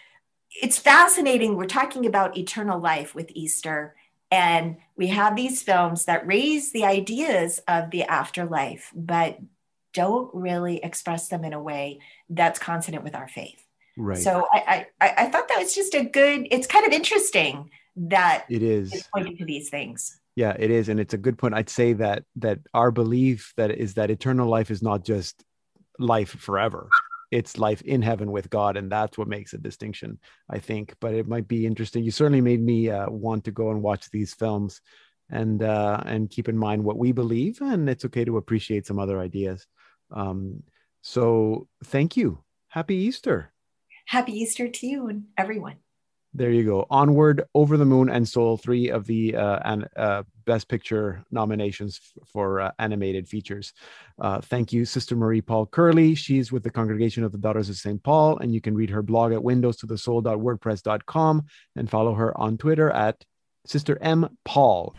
it's fascinating. We're talking about eternal life with Easter. And we have these films that raise the ideas of the afterlife, but don't really express them in a way that's consonant with our faith. Right. So I, I, I thought that was just a good. It's kind of interesting that it is pointing to these things. Yeah, it is, and it's a good point. I'd say that that our belief that is that eternal life is not just life forever. It's life in heaven with God, and that's what makes a distinction, I think. But it might be interesting. You certainly made me uh, want to go and watch these films, and uh, and keep in mind what we believe, and it's okay to appreciate some other ideas. Um, so thank you. Happy Easter. Happy Easter to you and everyone. There you go. Onward, Over the Moon, and Soul, three of the uh, an, uh, Best Picture nominations f- for uh, animated features. Uh, thank you, Sister Marie Paul Curley. She's with the Congregation of the Daughters of St. Paul, and you can read her blog at windows to the soul.wordpress.com and follow her on Twitter at Sister M. Paul.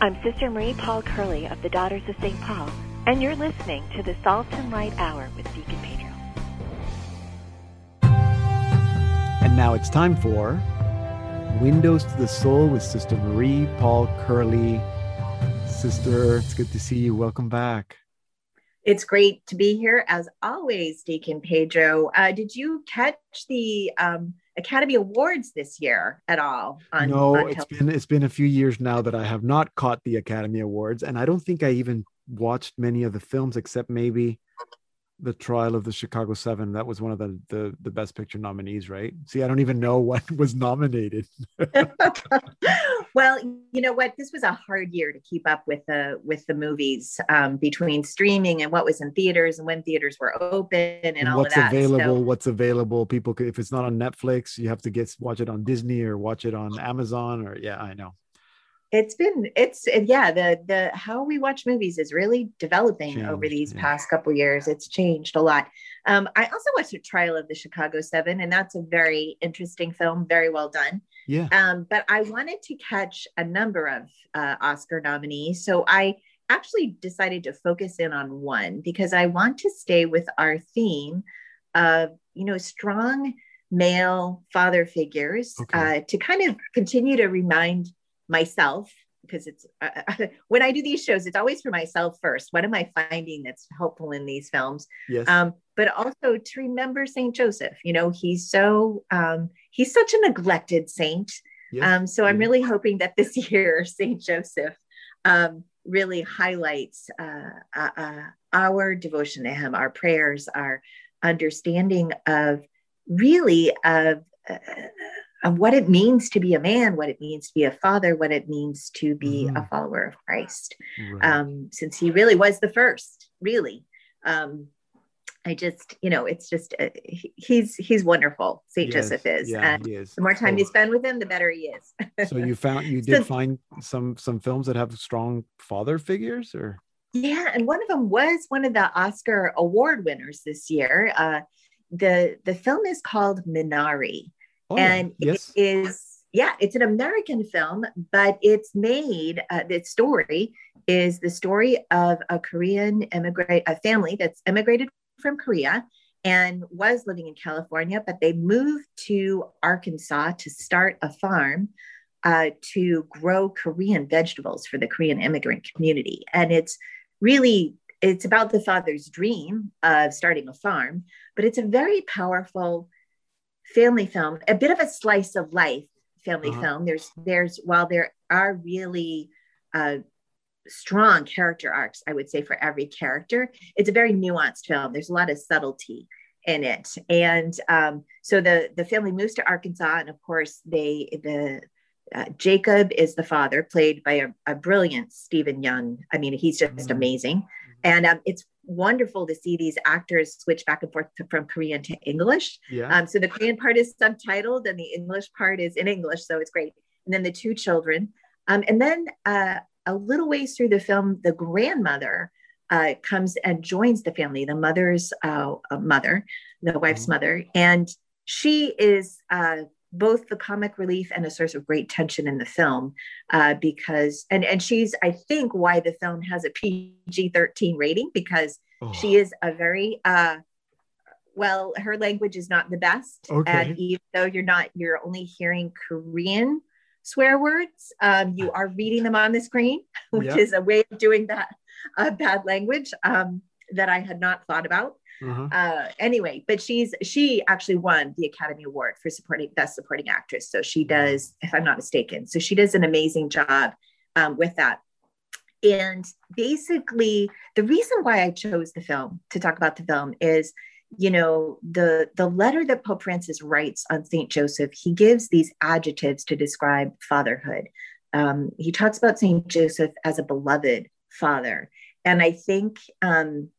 I'm Sister Marie Paul Curley of the Daughters of St. Paul and you're listening to the Salt and Light Hour with Deacon Pedro. And now it's time for Windows to the Soul with Sister Marie Paul Curley. Sister, it's good to see you. Welcome back. It's great to be here as always, Deacon Pedro. Uh, did you catch the um, Academy Awards this year at all? On, no, on it's been it's been a few years now that I have not caught the Academy Awards, and I don't think I even watched many of the films except maybe the trial of the Chicago Seven. That was one of the, the the best picture nominees, right? See, I don't even know what was nominated. well, you know what? This was a hard year to keep up with the with the movies um, between streaming and what was in theaters and when theaters were open and, and all what's of that. available, so, what's available. People, could, if it's not on Netflix, you have to get watch it on Disney or watch it on Amazon or yeah, I know it's been it's yeah the the how we watch movies is really developing changed, over these yeah. past couple years. It's changed a lot. Um, i also watched a trial of the chicago seven and that's a very interesting film very well done. Yeah. Um, but i wanted to catch a number of uh, oscar nominees. So i actually decided to focus in on one because i want to stay with our theme of you know strong male father figures okay. uh, to kind of continue to remind myself because it's uh, when I do these shows, it's always for myself first. What am I finding that's helpful in these films? Yes. Um, but also to remember Saint Joseph. You know, he's so um, he's such a neglected saint. Yes. Um, so I'm really hoping that this year Saint Joseph um, really highlights uh, uh, uh, our devotion to him, our prayers, our understanding of really of uh, of what it means to be a man, what it means to be a father, what it means to be mm-hmm. a follower of Christ. Right. Um, since he really was the first, really. Um, I just, you know, it's just uh, he's he's wonderful. Saint yes, Joseph is. Yeah, he is. The more time oh. you spend with him, the better he is. so you found you did so, find some some films that have strong father figures, or yeah, and one of them was one of the Oscar award winners this year. Uh, the the film is called Minari Oh, and yes. it is yeah, it's an American film, but it's made. Uh, the story is the story of a Korean immigrant, a family that's immigrated from Korea and was living in California, but they moved to Arkansas to start a farm uh, to grow Korean vegetables for the Korean immigrant community. And it's really it's about the father's dream of starting a farm, but it's a very powerful family film, a bit of a slice of life family uh-huh. film. There's there's while there are really uh, strong character arcs, I would say for every character, it's a very nuanced film. There's a lot of subtlety in it, and um, so the the family moves to Arkansas, and of course they the uh, Jacob is the father, played by a, a, brilliant Steven Yeun. I mean, he's just mm-hmm. amazing, and um, it's wonderful to see these actors switch back and forth to, from Korean to English. Yeah. Um, so the Korean part is subtitled and the English part is in English, so it's great. And then the two children, um, and then uh, a little ways through the film, the grandmother uh, comes and joins the family, the mother's uh, mother, the wife's mm-hmm. mother, and she is uh, both the comic relief and a source of great tension in the film uh, because and and she's i think why the film has a pg-13 rating because oh. she is a very uh well her language is not the best okay. and even though you're not you're only hearing korean swear words um, you are reading them on the screen which yep. is a way of doing that uh, bad language um, that i had not thought about uh-huh. Uh, anyway, but she's she actually won the Academy Award for supporting best supporting actress. So she does, if I'm not mistaken, so she does an amazing job um, with that. And basically, the reason why I chose the film to talk about the film is, you know, the the letter that Pope Francis writes on Saint Joseph. He gives these adjectives to describe fatherhood. Um, he talks about Saint Joseph as a beloved father, and I think um,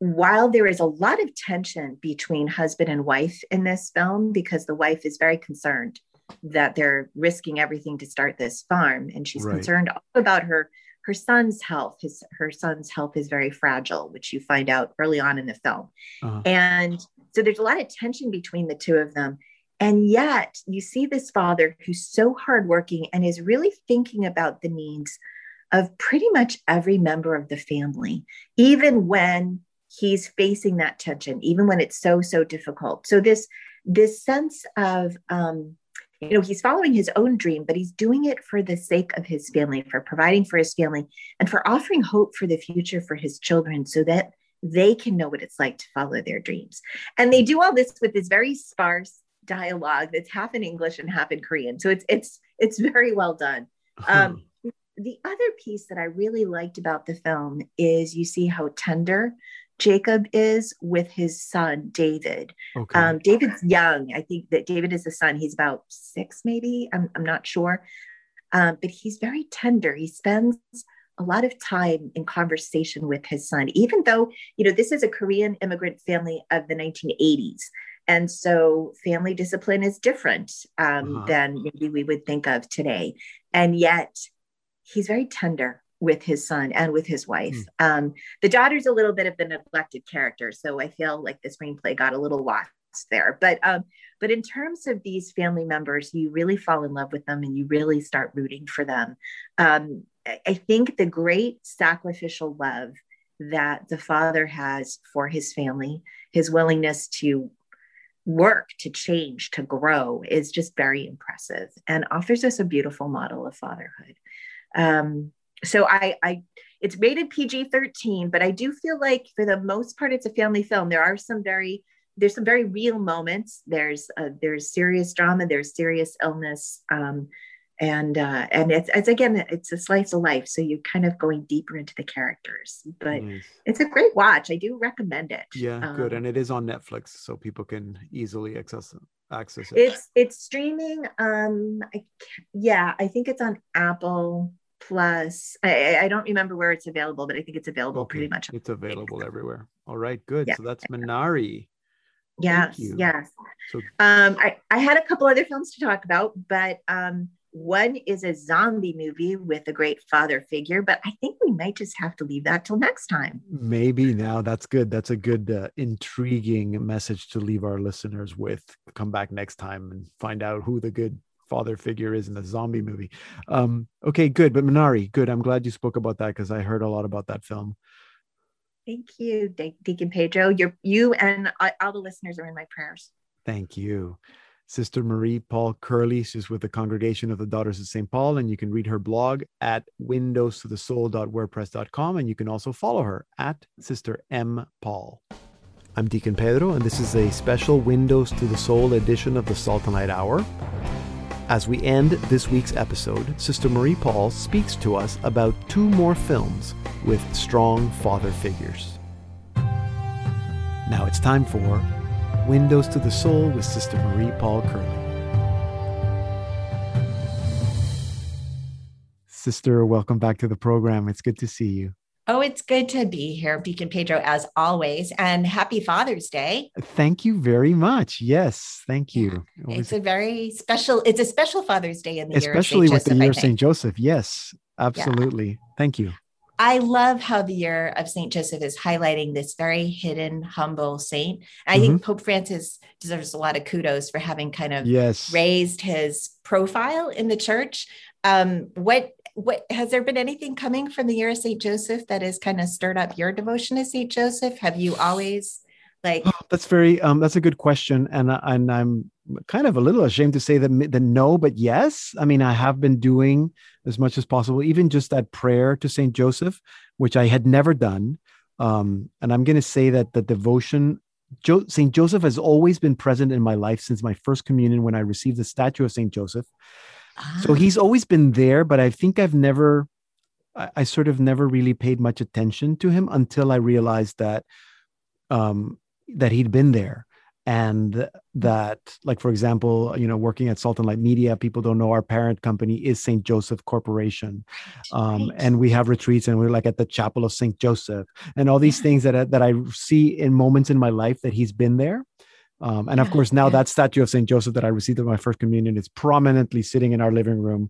while there is a lot of tension between husband and wife in this film, because the wife is very concerned that they're risking everything to start this farm, and she's right. concerned about her her son's health. His her son's health is very fragile, which you find out early on in the film, uh-huh. and so there's a lot of tension between the two of them. And yet, you see this father who's so hardworking and is really thinking about the needs of pretty much every member of the family, even when he's facing that tension even when it's so so difficult so this this sense of um, you know, he's following his own dream, but he's doing it for the sake of his family, for providing for his family, and for offering hope for the future for his children so that they can know what it's like to follow their dreams. And they do all this with this very sparse dialogue that's half in English and half in Korean. So it's it's it's very well done. Um, the other piece that I really liked about the film is you see how tender Jacob is with his son David. Okay. Um, David's young. I think that David is the son. He's about six, maybe. I'm, I'm not sure. Um, but he's very tender. He spends a lot of time in conversation with his son, even though, you know, this is a Korean immigrant family of the 1980s. And so family discipline is different um, uh-huh. than maybe we would think of today. And yet he's very tender with his son and with his wife. Mm. Um, the daughter's a little bit of the neglected character, so I feel like the screenplay got a little lost there. But um, but in terms of these family members, you really fall in love with them and you really start rooting for them. Um, I think the great sacrificial love that the father has for his family, his willingness to work, to change, to grow is just very impressive and offers us a beautiful model of fatherhood. Um, so I, I, it's rated PG 13, but I do feel like for the most part, it's a family film. There are some very, there's some very real moments. There's, uh, there's serious drama. There's serious illness. Um, and uh, and it's, it's again it's a slice of life so you're kind of going deeper into the characters but nice. it's a great watch i do recommend it yeah um, good and it is on netflix so people can easily access it access it it's it's streaming um I, yeah i think it's on apple plus I, I don't remember where it's available but i think it's available okay. pretty much it's available everywhere all right good yeah. so that's minari yes yes so um I, I had a couple other films to talk about but um one is a zombie movie with a great father figure, but I think we might just have to leave that till next time. Maybe now that's good. That's a good, uh, intriguing message to leave our listeners with. Come back next time and find out who the good father figure is in the zombie movie. Um, okay, good. But Minari, good. I'm glad you spoke about that because I heard a lot about that film. Thank you, De- Deacon Pedro. You're, you and all the listeners are in my prayers. Thank you. Sister Marie Paul Curley. She's with the Congregation of the Daughters of St. Paul, and you can read her blog at windows to the windowstothesoul.wordpress.com, and you can also follow her at Sister M. Paul. I'm Deacon Pedro, and this is a special Windows to the Soul edition of the Salt and Light Hour. As we end this week's episode, Sister Marie Paul speaks to us about two more films with strong father figures. Now it's time for Windows to the Soul with Sister Marie Paul Curley. Sister, welcome back to the program. It's good to see you. Oh, it's good to be here, Deacon Pedro, as always. And happy Father's Day. Thank you very much. Yes, thank you. Yeah, it's a very special, it's a special Father's Day in the Especially year Especially with Joseph, the year of St. Joseph. Yes, absolutely. Yeah. Thank you. I love how the year of St. Joseph is highlighting this very hidden, humble saint. I mm-hmm. think Pope Francis deserves a lot of kudos for having kind of yes. raised his profile in the church. Um, what what has there been anything coming from the year of St. Joseph that has kind of stirred up your devotion to St. Joseph? Have you always like oh, that's very um that's a good question and and I'm kind of a little ashamed to say that the no but yes I mean I have been doing as much as possible even just that prayer to Saint Joseph which I had never done. Um and I'm going to say that the devotion jo- Saint Joseph has always been present in my life since my first communion when I received the statue of Saint Joseph. Ah. so he's always been there but I think I've never I, I sort of never really paid much attention to him until I realized that um that he'd been there and that like for example you know working at salt and light media people don't know our parent company is st joseph corporation. Um, and we have retreats and we're like at the chapel of st joseph. And all these things that, that i see in moments in my life that he's been there. Um, and of course now that statue of st joseph that i received at my first communion is prominently sitting in our living room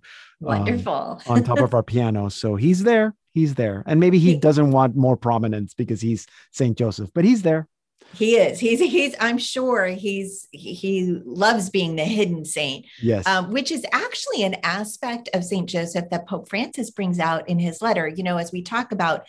um, wonderful. on top of our piano. So he's there he's there. And maybe he doesn't want more prominence because he's st joseph but he's there he is. He's he's. I'm sure he's he loves being the hidden saint. Yes. Um, which is actually an aspect of Saint Joseph that Pope Francis brings out in his letter. You know, as we talk about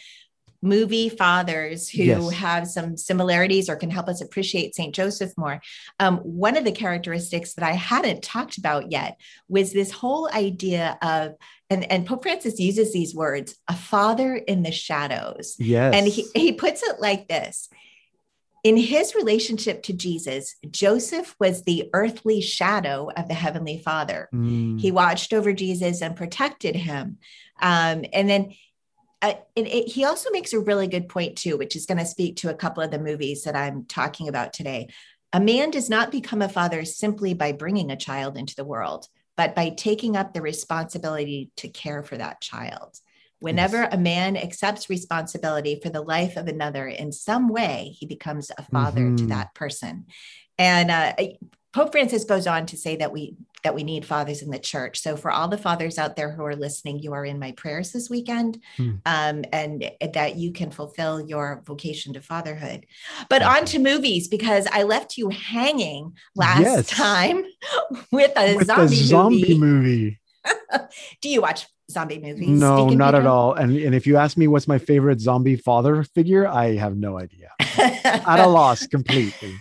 movie fathers who yes. have some similarities or can help us appreciate St. Joseph more. Um, one of the characteristics that I hadn't talked about yet was this whole idea of, and, and Pope Francis uses these words, a father in the shadows. Yes. And he, he puts it like this in his relationship to Jesus, Joseph was the earthly shadow of the Heavenly Father. Mm. He watched over Jesus and protected him. Um, and then uh, it, it, he also makes a really good point, too, which is going to speak to a couple of the movies that I'm talking about today. A man does not become a father simply by bringing a child into the world, but by taking up the responsibility to care for that child. Whenever yes. a man accepts responsibility for the life of another in some way, he becomes a father mm-hmm. to that person. And uh, Pope Francis goes on to say that we that we need fathers in the church. So for all the fathers out there who are listening, you are in my prayers this weekend, mm. um, and that you can fulfill your vocation to fatherhood. But on to movies because I left you hanging last yes. time with a with zombie, zombie movie. movie. Do you watch zombie movies? No, not at all. And and if you ask me what's my favorite zombie father figure, I have no idea. at a loss completely.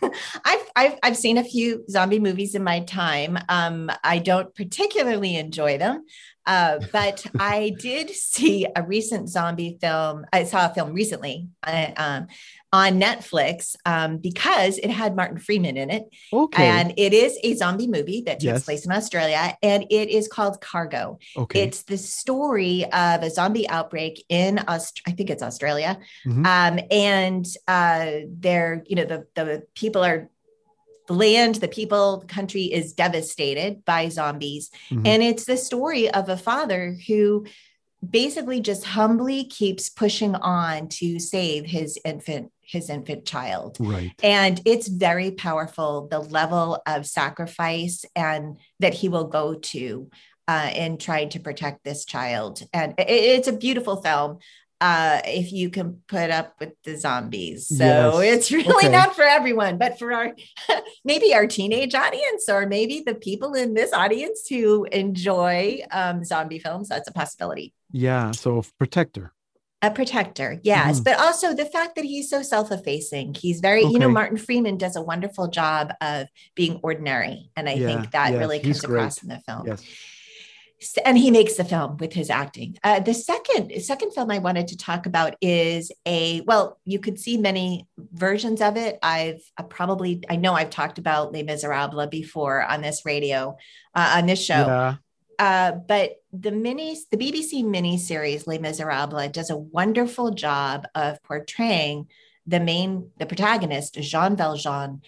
I've, I've I've seen a few zombie movies in my time. Um, I don't particularly enjoy them. Uh, but I did see a recent zombie film. I saw a film recently uh, um, on Netflix um, because it had Martin Freeman in it. Okay. And it is a zombie movie that takes yes. place in Australia and it is called Cargo. Okay. It's the story of a zombie outbreak in, Aust- I think it's Australia. Mm-hmm. Um, and uh, they're, you know, the, the people are the land, the people, the country is devastated by zombies. Mm-hmm. And it's the story of a father who basically just humbly keeps pushing on to save his infant his infant child. Right. And it's very powerful the level of sacrifice and that he will go to uh, in trying to protect this child. And it, it's a beautiful film uh, if you can put up with the zombies. So yes. it's really okay. not for everyone, but for our maybe our teenage audience or maybe the people in this audience who enjoy um, zombie films. That's a possibility. Yeah. So protector. A protector, yes, mm-hmm. but also the fact that he's so self-effacing. He's very, okay. you know, Martin Freeman does a wonderful job of being ordinary, and I yeah, think that really comes across in the film. Yes and he makes the film with his acting. Uh, the second second film I wanted to talk about is a well, you could see many versions of it. I've uh, probably I know I've talked about Les Miserables before on this radio uh, on this show. Yeah. Uh, but the mini, the BBC mini series Les Miserables does a wonderful job of portraying the main, the protagonist Jean Valjean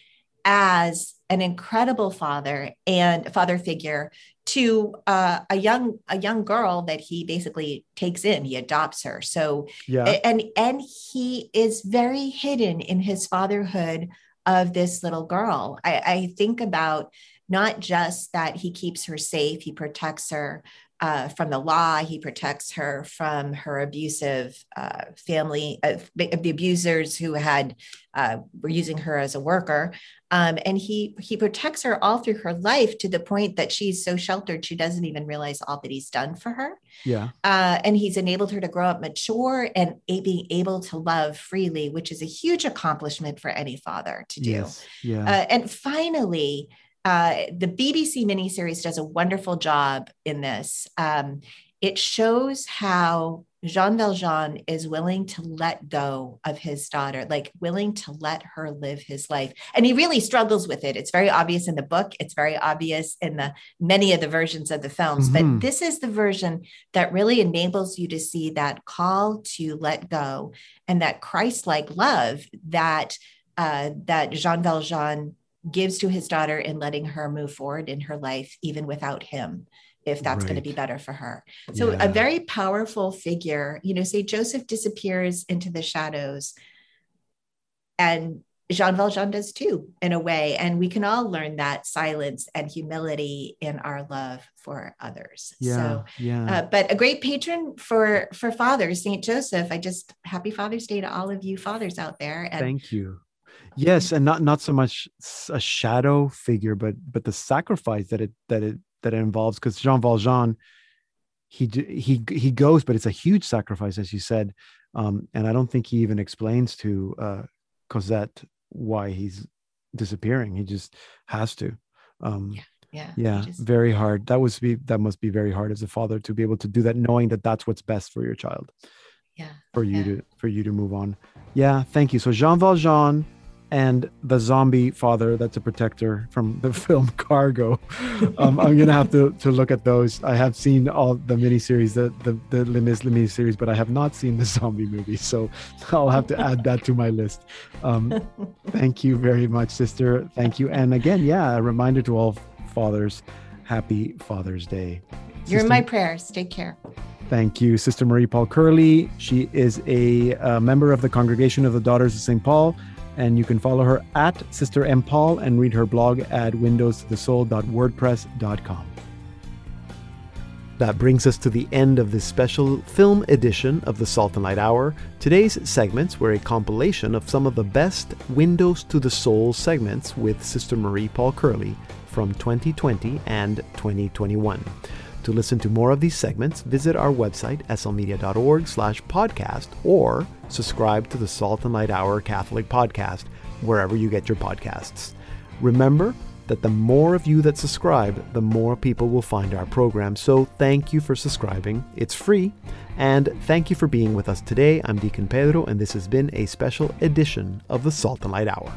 as an incredible father and father figure to uh, a young a young girl that he basically takes in he adopts her. So yeah. and and he is very hidden in his fatherhood of this little girl. I, I think about not just that he keeps her safe he protects her uh, from the law. He protects her from her abusive uh, family, uh, the abusers who had uh, were using her as a worker. Um, and he he protects her all through her life to the point that she's so sheltered she doesn't even realize all that he's done for her. Yeah. Uh, and he's enabled her to grow up mature and a- being able to love freely, which is a huge accomplishment for any father to do. Yes. Yeah. Uh, and finally, uh, the BBC miniseries does a wonderful job in this. Um, it shows how Jean Valjean is willing to let go of his daughter, like willing to let her live his life. And he really struggles with it. It's very obvious in the book, it's very obvious in the many of the versions of the films, mm-hmm. but this is the version that really enables you to see that call to let go and that Christ-like love that uh, that Jean Valjean gives to his daughter in letting her move forward in her life, even without him, if that's right. going to be better for her. So, yeah. a very powerful figure, you know, say Joseph disappears into the shadows, and Jean Valjean does too, in a way. And we can all learn that silence and humility in our love for others. Yeah, so, yeah. Uh, but a great patron for for fathers, Saint Joseph. I just happy Father's Day to all of you fathers out there. And Thank you yes and not not so much a shadow figure but but the sacrifice that it that it that it involves because jean valjean he he he goes, but it's a huge sacrifice, as you said. Um, and I don't think he even explains to uh, Cosette why he's disappearing. He just has to. Um, yeah. Yeah, yeah just... very hard. That was be that must be very hard as a father to be able to do that, knowing that that's what's best for your child. Yeah, for you yeah. to for you to move on. Yeah, thank you. So Jean Valjean and the zombie father that's a protector from the film Cargo. Um, I'm gonna have to to look at those. I have seen all the miniseries, the the the Les Mis series, but I have not seen the zombie movie, so I'll have to add that to my list. Um, thank you very much, sister. Thank you, and again, yeah, a reminder to all fathers, happy Father's Day. You're in my prayers. Take care. Thank you, Sister Marie Paul Curley. She is a, a member of the Congregation of the Daughters of St. Paul and you can follow her at Sister M. Paul and read her blog at windowstothesoul.wordpress.com. That brings us to the end of this special film edition of the Salt and Light Hour. Today's segments were a compilation of some of the best Windows to the Soul segments with Sister Marie Paul Curley from 2020 and 2021. To listen to more of these segments, visit our website, slmedia.org slash podcast, or subscribe to the Salt and Light Hour Catholic podcast, wherever you get your podcasts. Remember that the more of you that subscribe, the more people will find our program. So thank you for subscribing. It's free. And thank you for being with us today. I'm Deacon Pedro, and this has been a special edition of the Salt and Light Hour.